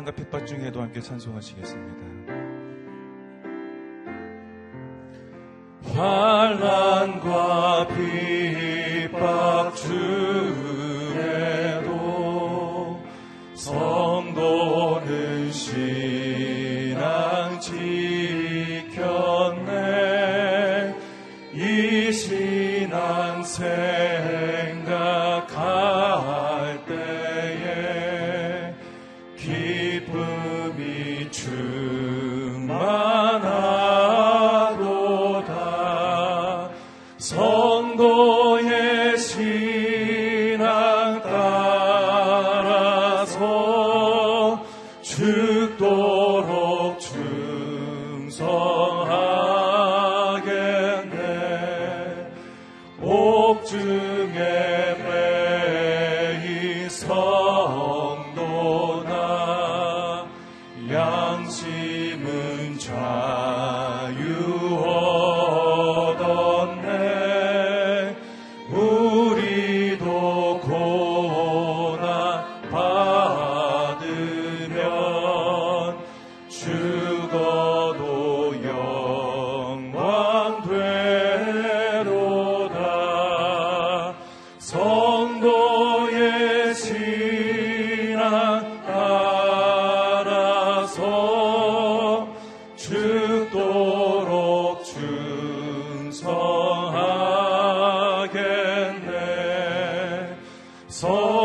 사랑과 핍박 중에도 함께 찬송하시겠습니다. 환란과 핍박 중 そう。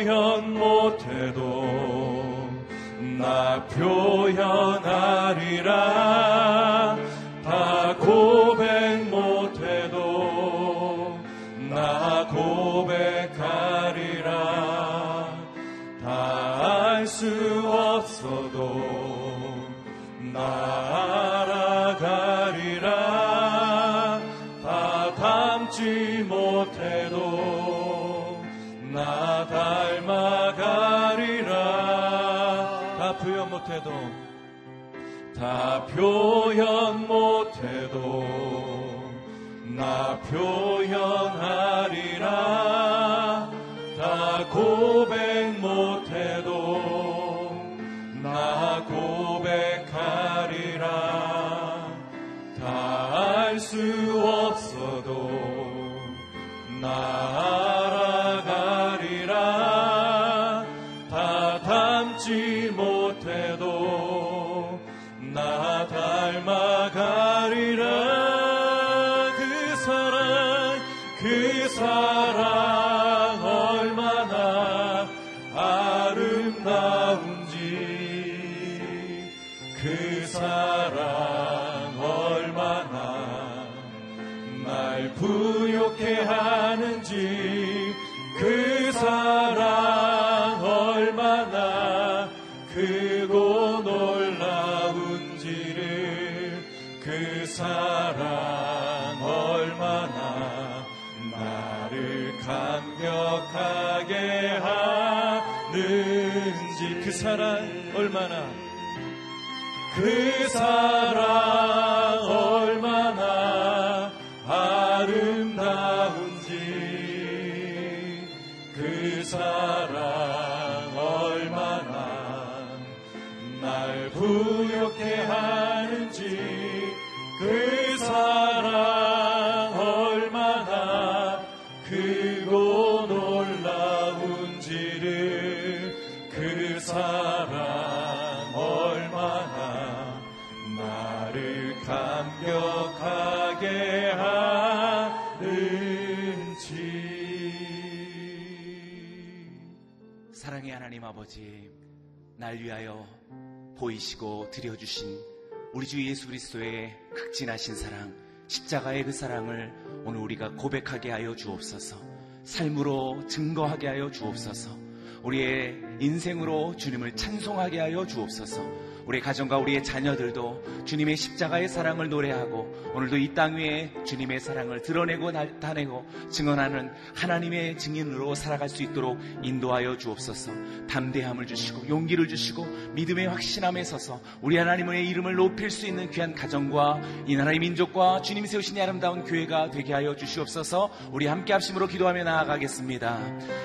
표현 못해도 나 표현하리라. 못해도 다 표현 못해도 나 표현하리라. 다 고백 못해도 나 고백하리라. 다 알 수 없어도 나 기억하게 하는지 그 사랑 얼마나? 그 사랑 날 위하여 보이시고 드려주신 우리 주 예수 그리스도의 극진하신 사랑, 십자가의 그 사랑을 오늘 우리가 고백하게 하여 주옵소서, 삶으로 증거하게 하여 주옵소서, 우리의 인생으로 주님을 찬송하게 하여 주옵소서, 우리 가정과 우리의 자녀들도 주님의 십자가의 사랑을 노래하고 오늘도 이 땅 위에 주님의 사랑을 드러내고 나타내고 증언하는 하나님의 증인으로 살아갈 수 있도록 인도하여 주옵소서. 담대함을 주시고 용기를 주시고 믿음의 확신함에 서서 우리 하나님의 이름을 높일 수 있는 귀한 가정과 이 나라의 민족과 주님 세우신 이 아름다운 교회가 되게 하여 주시옵소서. 우리 함께 합심으로 기도하며 나아가겠습니다.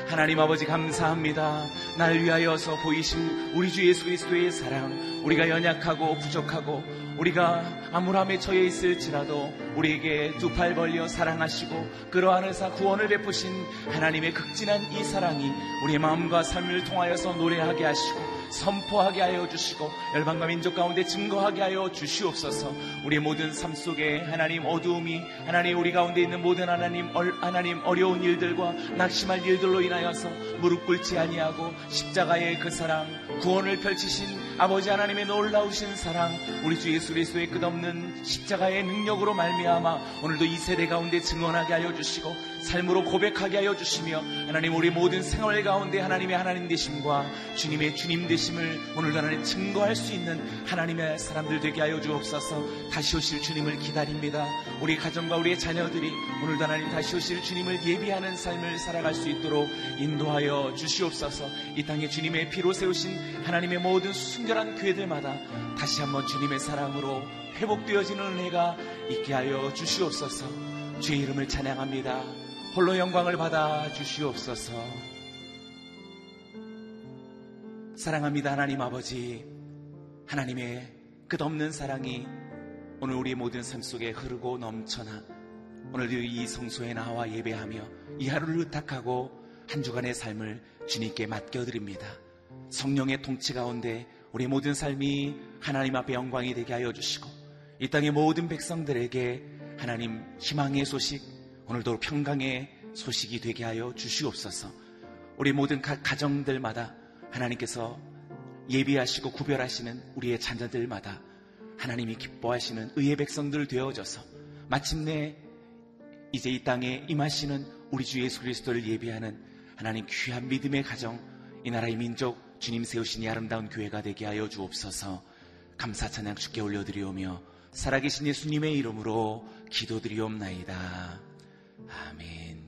하나님 아버지 감사합니다. 날 위하여서 보이신 우리 주 예수 그리스도의 사랑 우리 가 연약하고 부족하고 우리가 암울함에 처해 있을지라도 우리에게 두 팔 벌려 사랑하시고 그러한 의사 구원을 베푸신 하나님의 극진한 이 사랑이 우리의 마음과 삶을 통하여서 노래하게 하시고 선포하게 하여 주시고 열방과 민족 가운데 증거하게 하여 주시옵소서. 우리의 모든 삶 속에 하나님 어두움이 하나님 우리 가운데 있는 모든 하나님 하나님 어려운 일들과 낙심할 일들로 인하여서 무릎 꿇지 아니하고 십자가의 그 사랑 구원을 펼치신 아버지 하나님의 놀라우신 사랑 우리 주 예수 그리스도의 끝없는 십자가의 능력으로 말미암아 오늘도 이 세대 가운데 증언하게 하여 주시고 삶으로 고백하게 하여 주시며 하나님 우리 모든 생활 가운데 하나님의 하나님 되심과 주님의 주님 되심을 오늘도 하나님 증거할 수 있는 하나님의 사람들 되게 하여 주옵소서. 다시 오실 주님을 기다립니다. 우리 가정과 우리의 자녀들이 오늘도 하나님 다시 오실 주님을 예비하는 삶을 살아갈 수 있도록 인도하여 주시옵소서. 이 땅에 주님의 피로 세우신 하나님의 모든 순결한 교회들마다 다시 한번 주님의 사랑으로 회복되어지는 은혜가 있게 하여 주시옵소서. 주의 이름을 찬양합니다. 홀로 영광을 받아 주시옵소서. 사랑합니다, 하나님 아버지. 하나님의 끝없는 사랑이 오늘 우리 모든 삶 속에 흐르고 넘쳐나 오늘도 이 성소에 나와 예배하며 이 하루를 의탁하고 한 주간의 삶을 주님께 맡겨드립니다. 성령의 통치 가운데 우리 모든 삶이 하나님 앞에 영광이 되게 하여 주시고 이 땅의 모든 백성들에게 하나님 희망의 소식 오늘도 평강의 소식이 되게 하여 주시옵소서. 우리 모든 가정들마다 하나님께서 예비하시고 구별하시는 우리의 자녀들마다 하나님이 기뻐하시는 의의 백성들 되어져서 마침내 이제 이 땅에 임하시는 우리 주 예수 그리스도를 예비하는 하나님 귀한 믿음의 가정, 이 나라의 민족, 주님 세우신 이 아름다운 교회가 되게 하여 주옵소서 감사 찬양 주께 올려드리오며 살아계신 예수님의 이름으로 기도드리옵나이다. 아멘.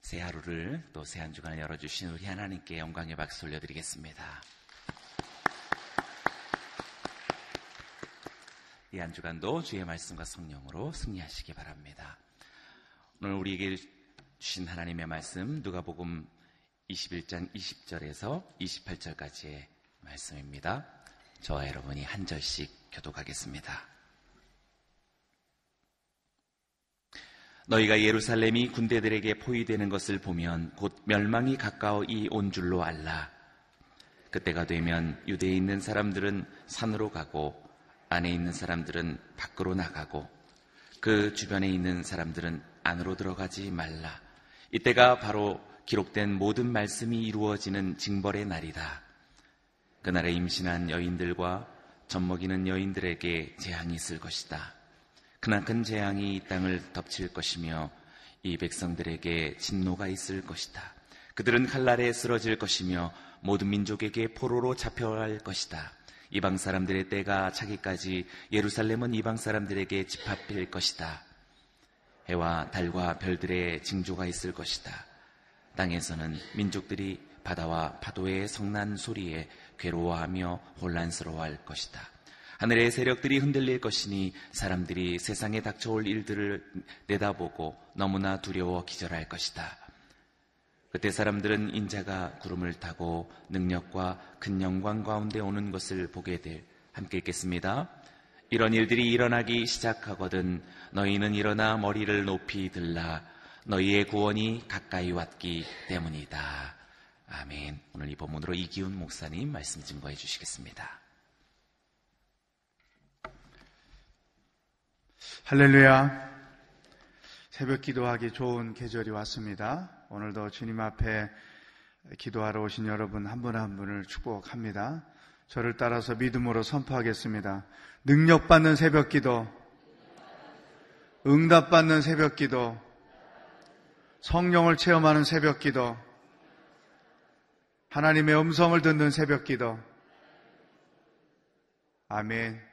새 하루를 또 새 한 주간을 열어주신 우리 하나님께 영광의 박수 올려드리겠습니다. 이 한 주간도 주의 말씀과 성령으로 승리하시기 바랍니다. 오늘 우리에게 주신 하나님의 말씀 누가복음 21장 20절에서 28절까지의 말씀입니다. 저와 여러분이 한 절씩 교독하겠습니다. 너희가 예루살렘이 군대들에게 포위되는 것을 보면 곧 멸망이 가까이 온 줄로 알라. 그때가 되면 유대에 있는 사람들은 산으로 가고 안에 있는 사람들은 밖으로 나가고 그 주변에 있는 사람들은 안으로 들어가지 말라. 이때가 바로 기록된 모든 말씀이 이루어지는 징벌의 날이다. 그날에 임신한 여인들과 젖먹이는 여인들에게 재앙이 있을 것이다. 그나 큰 재앙이 이 땅을 덮칠 것이며 이 백성들에게 진노가 있을 것이다. 그들은 칼날에 쓰러질 것이며 모든 민족에게 포로로 잡혀갈 것이다. 이방 사람들의 때가 차기까지 예루살렘은 이방 사람들에게 집합될 것이다. 해와 달과 별들의 징조가 있을 것이다. 땅에서는 민족들이 바다와 파도의 성난 소리에 괴로워하며 혼란스러워할 것이다. 하늘의 세력들이 흔들릴 것이니 사람들이 세상에 닥쳐올 일들을 내다보고 너무나 두려워 기절할 것이다. 그때 사람들은 인자가 구름을 타고 능력과 큰 영광 가운데 오는 것을 보게 될 함께 읽겠습니다. 이런 일들이 일어나기 시작하거든 너희는 일어나 머리를 높이 들라 너희의 구원이 가까이 왔기 때문이다. 아멘. 오늘 이 본문으로 이기훈 목사님 말씀 증거해 주시겠습니다. 할렐루야. 새벽 기도하기 좋은 계절이 왔습니다. 오늘도 주님 앞에 기도하러 오신 여러분 한분한 분을 축복합니다. 저를 따라서 믿음으로 선포하겠습니다. 능력받는 새벽 기도, 응답받는 새벽 기도, 성령을 체험하는 새벽 기도, 하나님의 음성을 듣는 새벽 기도. 아멘.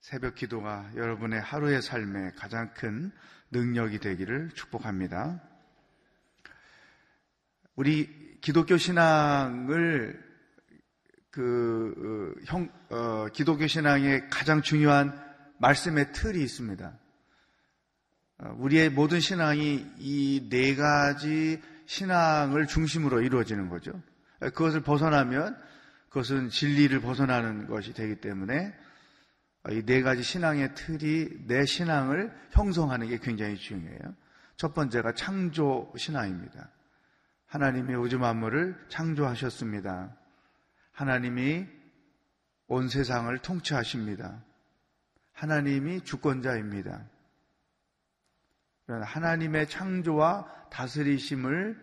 새벽 기도가 여러분의 하루의 삶에 가장 큰 능력이 되기를 축복합니다. 우리 기독교 신앙을 그, 어, 형, 어, 기독교 신앙의 가장 중요한 말씀의 틀이 있습니다. 어, 우리의 모든 신앙이 이 네 가지 신앙을 중심으로 이루어지는 거죠. 그것을 벗어나면 그것은 진리를 벗어나는 것이 되기 때문에 이 네 가지 신앙의 틀이 내 신앙을 형성하는 게 굉장히 중요해요. 첫 번째가 창조 신앙입니다. 하나님이 우주 만물을 창조하셨습니다. 하나님이 온 세상을 통치하십니다. 하나님이 주권자입니다. 하나님의 창조와 다스리심을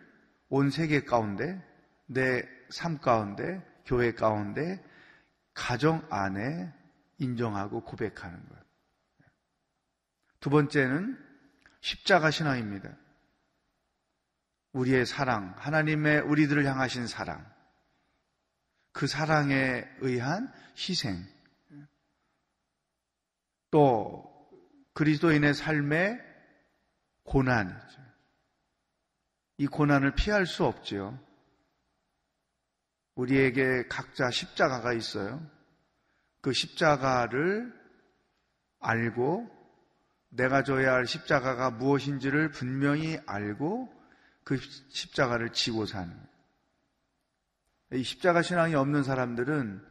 온 세계 가운데, 내 삶 가운데, 교회 가운데, 가정 안에 인정하고 고백하는 것. 두 번째는 십자가 신앙입니다. 우리의 사랑, 하나님의 우리들을 향하신 사랑, 그 사랑에 의한 희생, 또 그리스도인의 삶의 고난이죠. 이 고난을 피할 수 없지요. 우리에게 각자 십자가가 있어요. 그 십자가를 알고 내가 져야 할 십자가가 무엇인지를 분명히 알고 그 십자가를 지고 사는. 이 십자가 신앙이 없는 사람들은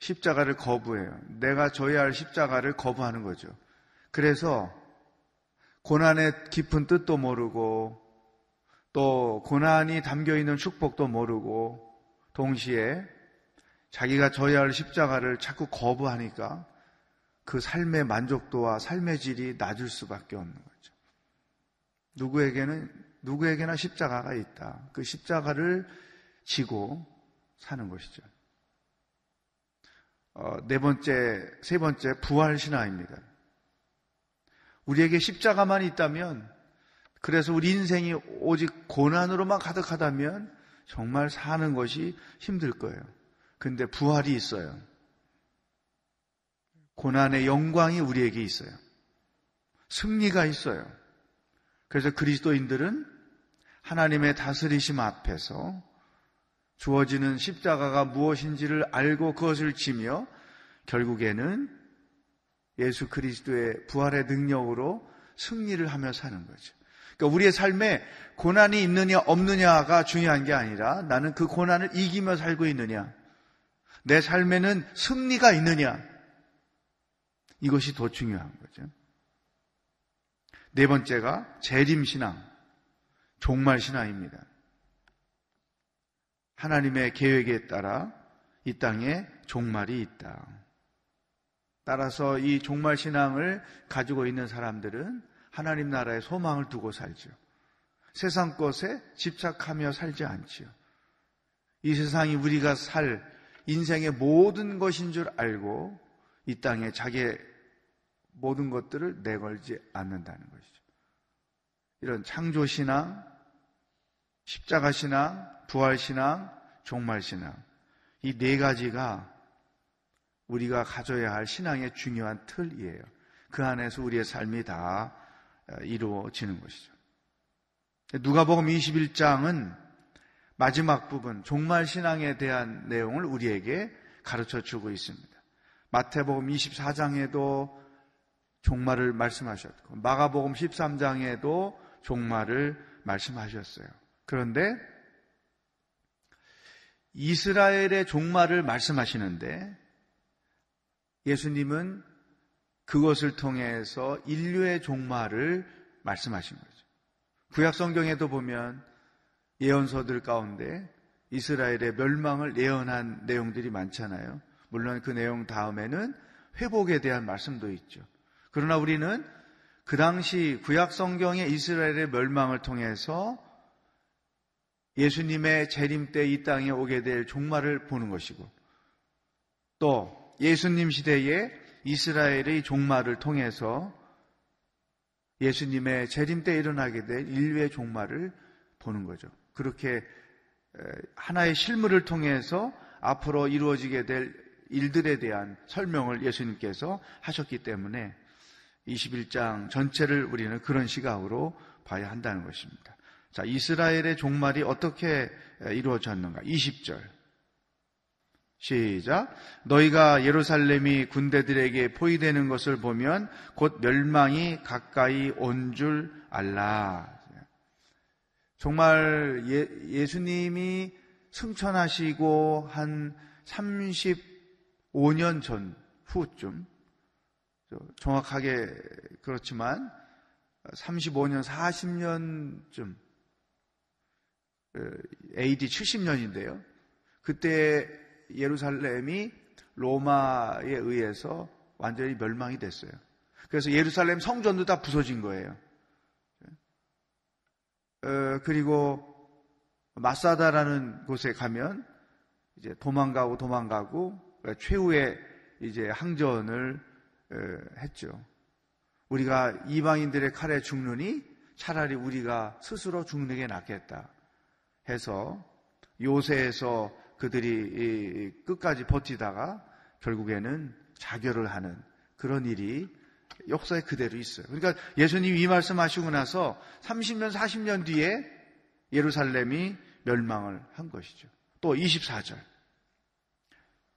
십자가를 거부해요. 내가 져야 할 십자가를 거부하는 거죠. 그래서 고난의 깊은 뜻도 모르고 또 고난이 담겨 있는 축복도 모르고 동시에 자기가 져야 할 십자가를 자꾸 거부하니까 그 삶의 만족도와 삶의 질이 낮을 수밖에 없는 거죠. 누구에게는 누구에게나 십자가가 있다. 그 십자가를 지고 사는 것이죠. 어, 네 번째, 세 번째 부활 신앙입니다. 우리에게 십자가만 있다면, 그래서 우리 인생이 오직 고난으로만 가득하다면 정말 사는 것이 힘들 거예요. 근데 부활이 있어요. 고난의 영광이 우리에게 있어요. 승리가 있어요. 그래서 그리스도인들은 하나님의 다스리심 앞에서 주어지는 십자가가 무엇인지를 알고 그것을 지며 결국에는 예수 그리스도의 부활의 능력으로 승리를 하며 사는 거죠. 그러니까 우리의 삶에 고난이 있느냐 없느냐가 중요한 게 아니라 나는 그 고난을 이기며 살고 있느냐. 내 삶에는 승리가 있느냐. 이것이 더 중요한 거죠. 네 번째가 재림신앙, 종말신앙입니다. 하나님의 계획에 따라 이 땅에 종말이 있다. 따라서 이 종말 신앙을 가지고 있는 사람들은 하나님 나라의 소망을 두고 살죠. 세상 것에 집착하며 살지 않지요. 이 세상이 우리가 살 인생의 모든 것인 줄 알고 이 땅에 자기의 모든 것들을 내걸지 않는다는 것이죠. 이런 창조신앙, 십자가신앙, 부활신앙, 종말신앙. 이 네 가지가 우리가 가져야 할 신앙의 중요한 틀이에요. 그 안에서 우리의 삶이 다 어, 이루어지는 것이죠. 누가복음 21장은 마지막 부분 종말 신앙에 대한 내용을 우리에게 가르쳐 주고 있습니다. 마태복음 24장에도 종말을 말씀하셨고 마가복음 13장에도 종말을 말씀하셨어요. 그런데 이스라엘의 종말을 말씀하시는데 예수님은 그것을 통해서 인류의 종말을 말씀하신 거죠. 구약 성경에도 보면 예언서들 가운데 이스라엘의 멸망을 예언한 내용들이 많잖아요. 물론 그 내용 다음에는 회복에 대한 말씀도 있죠. 그러나 우리는 그 당시 구약 성경의 이스라엘의 멸망을 통해서 예수님의 재림 때 이 땅에 오게 될 종말을 보는 것이고 또 예수님 시대에 이스라엘의 종말을 통해서 예수님의 재림 때 일어나게 될 인류의 종말을 보는 거죠. 그렇게 하나의 실물을 통해서 앞으로 이루어지게 될 일들에 대한 설명을 예수님께서 하셨기 때문에 21장 전체를 우리는 그런 시각으로 봐야 한다는 것입니다. 자, 이스라엘의 종말이 어떻게 이루어졌는가? 20절. 시작. 너희가 예루살렘이 군대들에게 포위되는 것을 보면 곧 멸망이 가까이 온 줄 알라. 정말 예, 수님이 승천하시고 한 35년 전 후쯤 정확하게 그렇지만 35년, 40년쯤 AD 70년인데요. 그때 예루살렘이 로마에 의해서 완전히 멸망이 됐어요. 그래서 예루살렘 성전도 다 부서진 거예요. 어, 그리고 마사다라는 곳에 가면 이제 도망가고 도망가고 최후의 이제 항전을 했죠. 우리가 이방인들의 칼에 죽느니 차라리 우리가 스스로 죽는 게 낫겠다 해서 요새에서 그들이 끝까지 버티다가 결국에는 자결을 하는 그런 일이 역사에 그대로 있어요. 그러니까 예수님이 이 말씀하시고 나서 30년, 40년 뒤에 예루살렘이 멸망을 한 것이죠. 또 24절.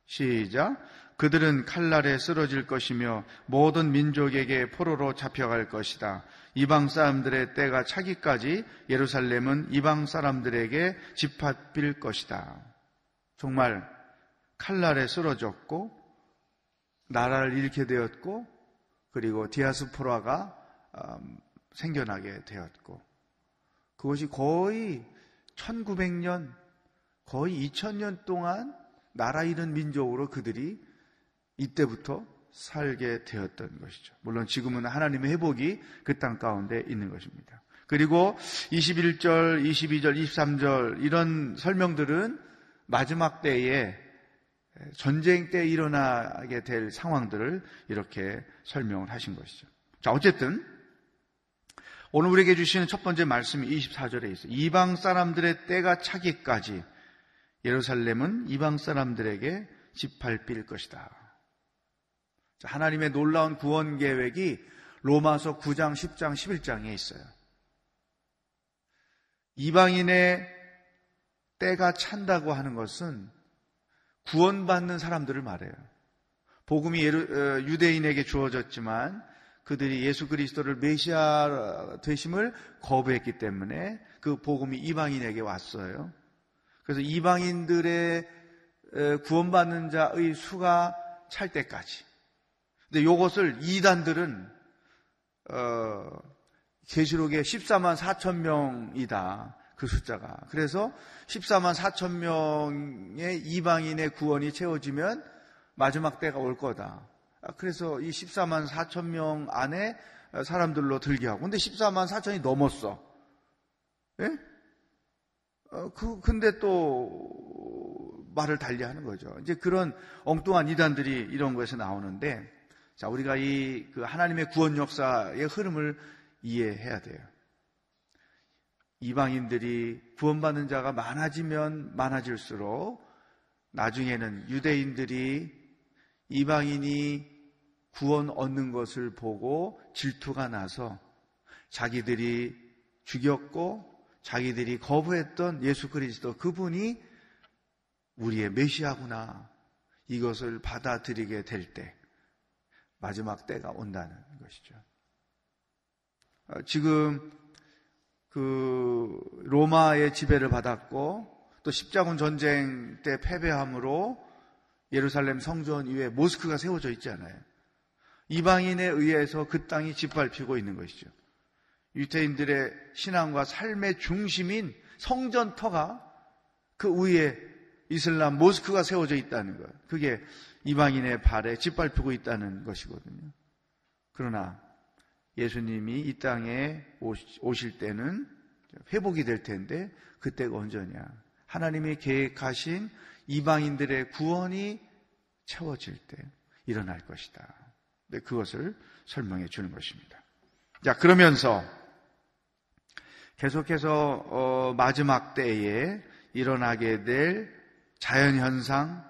시작. 그들은 칼날에 쓰러질 것이며 모든 민족에게 포로로 잡혀갈 것이다. 이방 사람들의 때가 차기까지 예루살렘은 이방 사람들에게 집합빌 것이다. 정말 칼날에 쓰러졌고 나라를 잃게 되었고 그리고 디아스포라가 음, 생겨나게 되었고 그것이 거의 1900년 거의 2000년 동안 나라 잃은 민족으로 그들이 이때부터 살게 되었던 것이죠. 물론 지금은 하나님의 회복이 그 땅 가운데 있는 것입니다. 그리고 21절, 22절, 23절 이런 설명들은 마지막 때에 전쟁 때 일어나게 될 상황들을 이렇게 설명을 하신 것이죠. 자, 어쨌든 오늘 우리에게 주시는 첫 번째 말씀이 24절에 있어요. 이방 사람들의 때가 차기까지 예루살렘은 이방 사람들에게 짓밟힐 것이다. 하나님의 놀라운 구원 계획이 로마서 9장, 10장, 11장에 있어요. 이방인의 때가 찬다고 하는 것은 구원받는 사람들을 말해요. 복음이 어, 유대인에게 주어졌지만 그들이 예수 그리스도를 메시아 되심을 거부했기 때문에 그 복음이 이방인에게 왔어요. 그래서 이방인들의 구원받는 자의 수가 찰 때까지 근데 이것을 이단들은 어, 계시록에 14만 4천 명이다. 그 숫자가. 그래서 14만 4천 명의 이방인의 구원이 채워지면 마지막 때가 올 거다. 그래서 이 14만 4천 명 안에 사람들로 들게 하고. 근데 14만 4천이 넘었어. 예? 어, 그, 근데 또 말을 달리 하는 거죠. 이제 그런 엉뚱한 이단들이 이런 거에서 나오는데 자, 우리가 이 그 하나님의 구원 역사의 흐름을 이해해야 돼요. 이방인들이 구원받는 자가 많아지면 많아질수록 나중에는 유대인들이 이방인이 구원 얻는 것을 보고 질투가 나서 자기들이 죽였고 자기들이 거부했던 예수 그리스도 그분이 우리의 메시아구나 이것을 받아들이게 될 때 마지막 때가 온다는 것이죠. 어, 지금 그 로마의 지배를 받았고 또 십자군 전쟁 때 패배함으로 예루살렘 성전 위에 모스크가 세워져 있잖아요. 이방인에 의해서 그 땅이 짓밟히고 있는 것이죠. 유태인들의 신앙과 삶의 중심인 성전터가 그 위에 이슬람 모스크가 세워져 있다는 것. 그게 이방인의 발에 짓밟히고 있다는 것이거든요. 그러나 예수님이 이 땅에 오실 때는 회복이 될 텐데 그때가 언제냐? 하나님이 계획하신 이방인들의 구원이 채워질 때 일어날 것이다. 네, 그것을 설명해 주는 것입니다. 자, 그러면서 계속해서 어, 마지막 때에 일어나게 될 자연 현상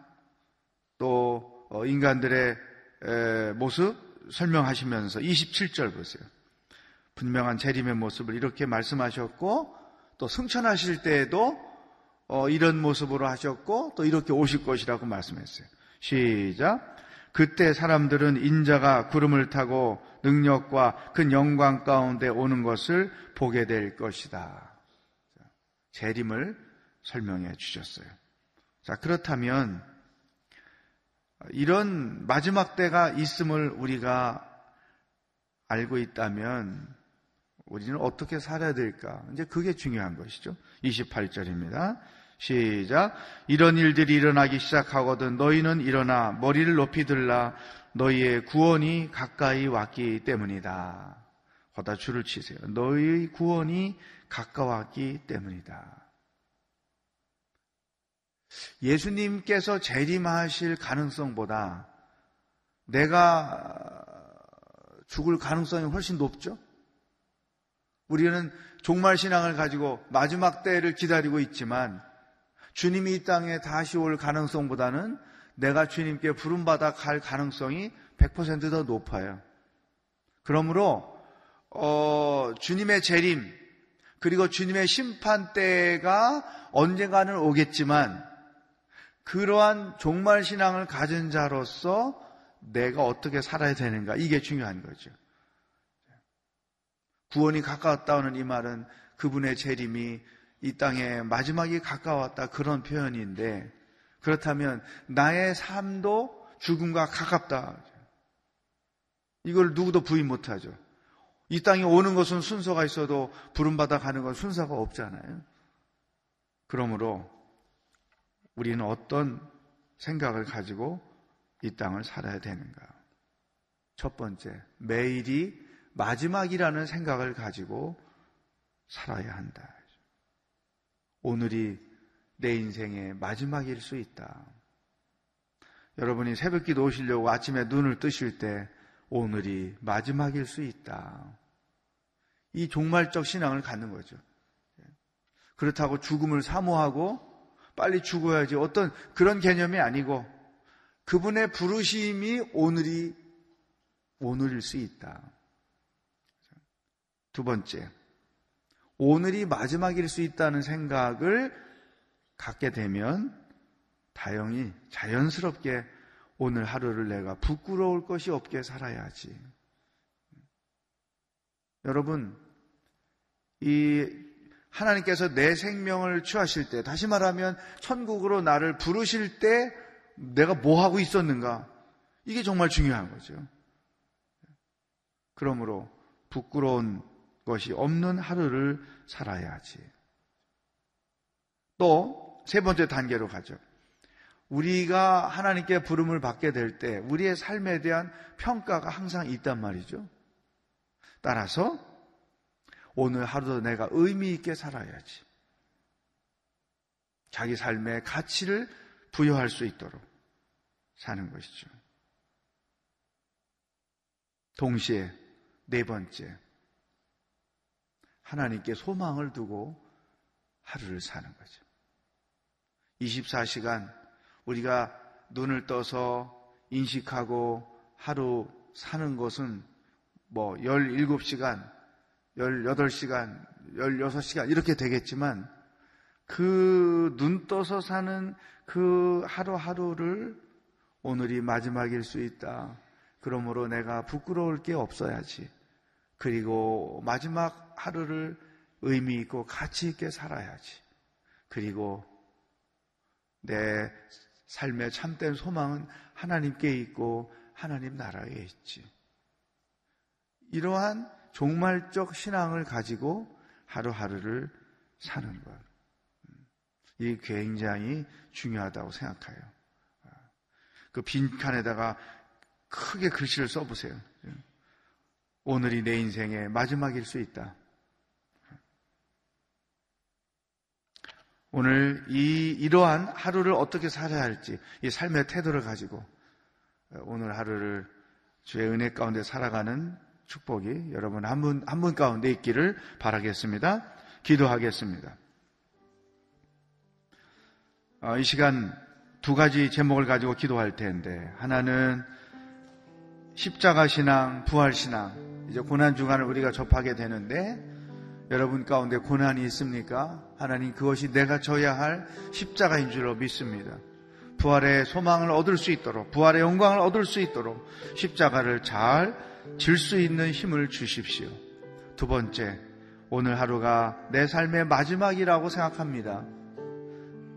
또 어, 인간들의 에, 모습 설명하시면서 27절 보세요. 분명한 재림의 모습을 이렇게 말씀하셨고 또 승천하실 때에도 어, 이런 모습으로 하셨고 또 이렇게 오실 것이라고 말씀했어요. 시작. 그때 사람들은 인자가 구름을 타고 능력과 그 영광 가운데 오는 것을 보게 될 것이다. 재림을 설명해 주셨어요. 자, 그렇다면 이런 마지막 때가 있음을 우리가 알고 있다면 우리는 어떻게 살아야 될까? 이제 그게 중요한 것이죠. 28절입니다. 시작. 이런 일들이 일어나기 시작하거든 너희는 일어나 머리를 높이 들라 너희의 구원이 가까이 왔기 때문이다. 거다 줄을 치세요. 너희의 구원이 가까웠기 때문이다. 예수님께서 재림하실 가능성보다 내가 죽을 가능성이 훨씬 높죠? 우리는 종말 신앙을 가지고 마지막 때를 기다리고 있지만 주님이 이 땅에 다시 올 가능성보다는 내가 주님께 부름받아 갈 가능성이 100%더 높아요. 그러므로 어, 주님의 재림 그리고 주님의 심판 때가 언젠가는 오겠지만 그러한 종말 신앙을 가진 자로서 내가 어떻게 살아야 되는가 이게 중요한 거죠. 구원이 가까웠다는 이 말은 그분의 재림이 이 땅에 마지막이 가까웠다 그런 표현인데 그렇다면 나의 삶도 죽음과 가깝다. 이걸 누구도 부인 못하죠. 이 땅에 오는 것은 순서가 있어도 부름받아 가는 건 순서가 없잖아요. 그러므로 우리는 어떤 생각을 가지고 이 땅을 살아야 되는가? 첫 번째, 매일이 마지막이라는 생각을 가지고 살아야 한다. 오늘이 내 인생의 마지막일 수 있다. 여러분이 새벽 기도 오시려고 아침에 눈을 뜨실 때 오늘이 마지막일 수 있다. 이 종말적 신앙을 갖는 거죠. 그렇다고 죽음을 사모하고 빨리 죽어야지 어떤 그런 개념이 아니고 그분의 부르심이 오늘이 오늘일 수 있다. 두 번째, 오늘이 마지막일 수 있다는 생각을 갖게 되면 다영이 자연스럽게 오늘 하루를 내가 부끄러울 것이 없게 살아야지. 여러분, 이 하나님께서 내 생명을 취하실 때, 다시 말하면 천국으로 나를 부르실 때 내가 뭐 하고 있었는가? 이게 정말 중요한 거죠. 그러므로 부끄러운 것이 없는 하루를 살아야지. 또 세 번째 단계로 가죠. 우리가 하나님께 부름을 받게 될 때 우리의 삶에 대한 평가가 항상 있단 말이죠. 따라서 오늘 하루도 내가 의미 있게 살아야지. 자기 삶의 가치를 부여할 수 있도록 사는 것이죠. 동시에 네 번째, 하나님께 소망을 두고 하루를 사는 거죠. 24시간 우리가 눈을 떠서 인식하고 하루 사는 것은 뭐 17시간, 18시간, 16시간 이렇게 되겠지만 그 눈 떠서 사는 그 하루하루를 오늘이 마지막일 수 있다. 그러므로 내가 부끄러울 게 없어야지. 그리고 마지막 하루를 의미 있고 가치 있게 살아야지. 그리고 내 삶의 참된 소망은 하나님께 있고 하나님 나라에 있지. 이러한 종말적 신앙을 가지고 하루하루를 사는 것. 이 굉장히 중요하다고 생각해요. 그 빈칸에다가 크게 글씨를 써보세요. 오늘이 내 인생의 마지막일 수 있다. 오늘 이 이러한 하루를 어떻게 살아야 할지 이 삶의 태도를 가지고 오늘 하루를 주의 은혜 가운데 살아가는 축복이 여러분 한 분 한 분 가운데 있기를 바라겠습니다. 기도하겠습니다. 어, 이 시간 두 가지 제목을 가지고 기도할 텐데 하나는 십자가 신앙, 부활 신앙. 이제 고난 주간을 우리가 접하게 되는데 여러분 가운데 고난이 있습니까? 하나님 그것이 내가 져야 할 십자가인 줄로 믿습니다. 부활의 소망을 얻을 수 있도록, 부활의 영광을 얻을 수 있도록 십자가를 잘 질 수 있는 힘을 주십시오. 두 번째, 오늘 하루가 내 삶의 마지막이라고 생각합니다.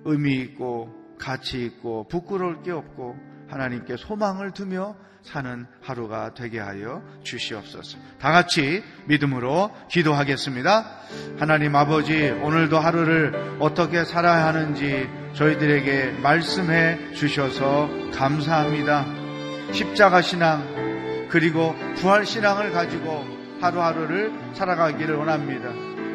의미 있고, 가치 있고, 부끄러울 게 없고, 하나님께 소망을 두며 사는 하루가 되게 하여 주시옵소서. 다 같이 믿음으로 기도하겠습니다. 하나님 아버지, 오늘도 하루를 어떻게 살아야 하는지 저희들에게 말씀해 주셔서 감사합니다. 십자가 신앙, 그리고 부활 신앙을 가지고 하루하루를 살아가기를 원합니다.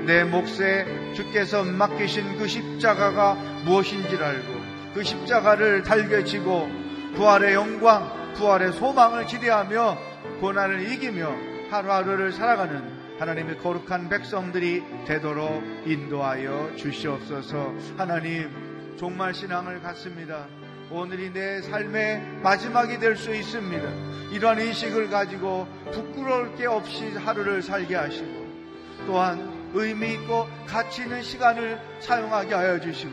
내 몫에 주께서 맡기신 그 십자가가 무엇인지를 알고 그 십자가를 달겨지고 부활의 영광, 부활의 소망을 기대하며 고난을 이기며 하루하루를 살아가는 하나님의 거룩한 백성들이 되도록 인도하여 주시옵소서. 하나님, 종말 신앙을 갖습니다. 오늘이 내 삶의 마지막이 될 수 있습니다. 이러한 의식을 가지고 부끄러울 게 없이 하루를 살게 하시고 또한 의미 있고 가치 있는 시간을 사용하게 하여 주시고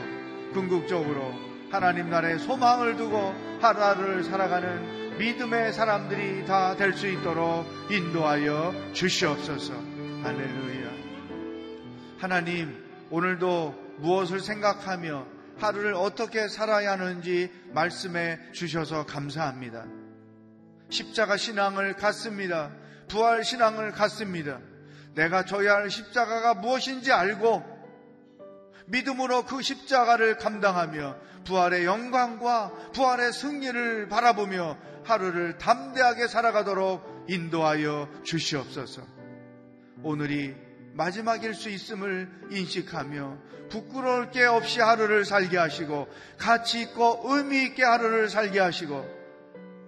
궁극적으로 하나님 나라의 소망을 두고 하루하루를 살아가는 믿음의 사람들이 다 될 수 있도록 인도하여 주시옵소서. 할렐루야. 하나님, 오늘도 무엇을 생각하며 하루를 어떻게 살아야 하는지 말씀해 주셔서 감사합니다. 십자가 신앙을 갖습니다. 부활 신앙을 갖습니다. 내가 져야 할 십자가가 무엇인지 알고 믿음으로 그 십자가를 감당하며 부활의 영광과 부활의 승리를 바라보며 하루를 담대하게 살아가도록 인도하여 주시옵소서. 오늘이 마지막일 수 있음을 인식하며 부끄러울 게 없이 하루를 살게 하시고 가치 있고 의미 있게 하루를 살게 하시고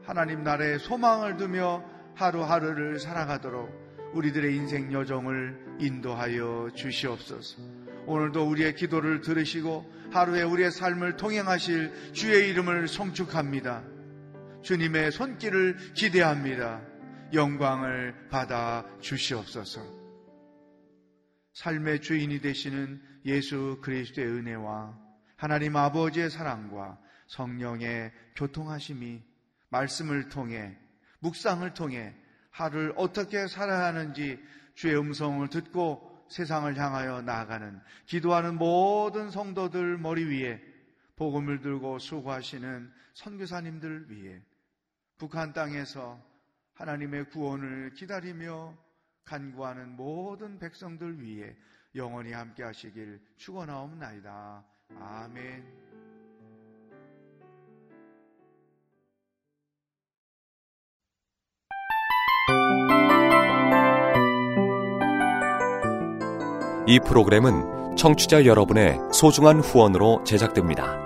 하나님 나라의 소망을 두며 하루하루를 살아가도록 우리들의 인생 여정을 인도하여 주시옵소서. 오늘도 우리의 기도를 들으시고 하루에 우리의 삶을 통행하실 주의 이름을 송축합니다. 주님의 손길을 기대합니다. 영광을 받아 주시옵소서. 삶의 주인이 되시는 예수 그리스도의 은혜와 하나님 아버지의 사랑과 성령의 교통하심이 말씀을 통해 묵상을 통해 하루를 어떻게 살아야 하는지 주의 음성을 듣고 세상을 향하여 나아가는 기도하는 모든 성도들 머리 위에 복음을 들고 수고하시는 선교사님들 위해 북한 땅에서 하나님의 구원을 기다리며 간구하는 모든 백성들 위해 영원히 함께 하시길 축원하옵나이다. 아멘. 이 프로그램은 청취자 여러분의 소중한 후원으로 제작됩니다.